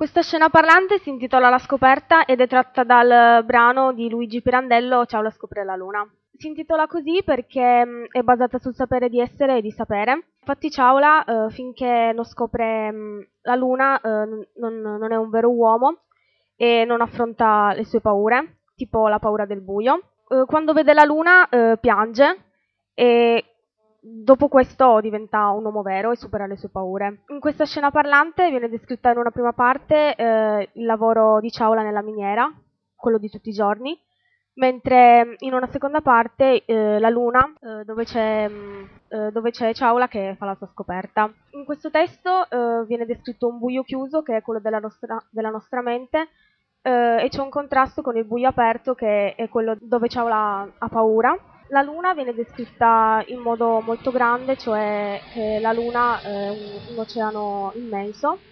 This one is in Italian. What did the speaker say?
Questa scena parlante si intitola La scoperta ed è tratta dal brano di Luigi Pirandello Ciao la scopre la luna. Si intitola così perché mh, è basata sul sapere di essere e di sapere. Infatti Ciaula, eh, finché non scopre mh, la luna, eh, non, non è un vero uomo e non affronta le sue paure, tipo la paura del buio. Eh, quando vede la luna eh, piange e dopo questo diventa un uomo vero e supera le sue paure. In questa scena parlante viene descritta in una prima parte eh, il lavoro di Ciaula nella miniera, quello di tutti i giorni, mentre in una seconda parte eh, la luna, eh, dove, c'è, mh, eh, dove, c'è, Ciaula che fa la sua scoperta. In questo testo eh, viene descritto un buio chiuso, che è quello della nostra, della nostra mente, eh, e c'è un contrasto con il buio aperto, che è quello dove Ciaula ha paura la Luna viene descritta in modo molto grande, cioè che la Luna è un, un oceano immenso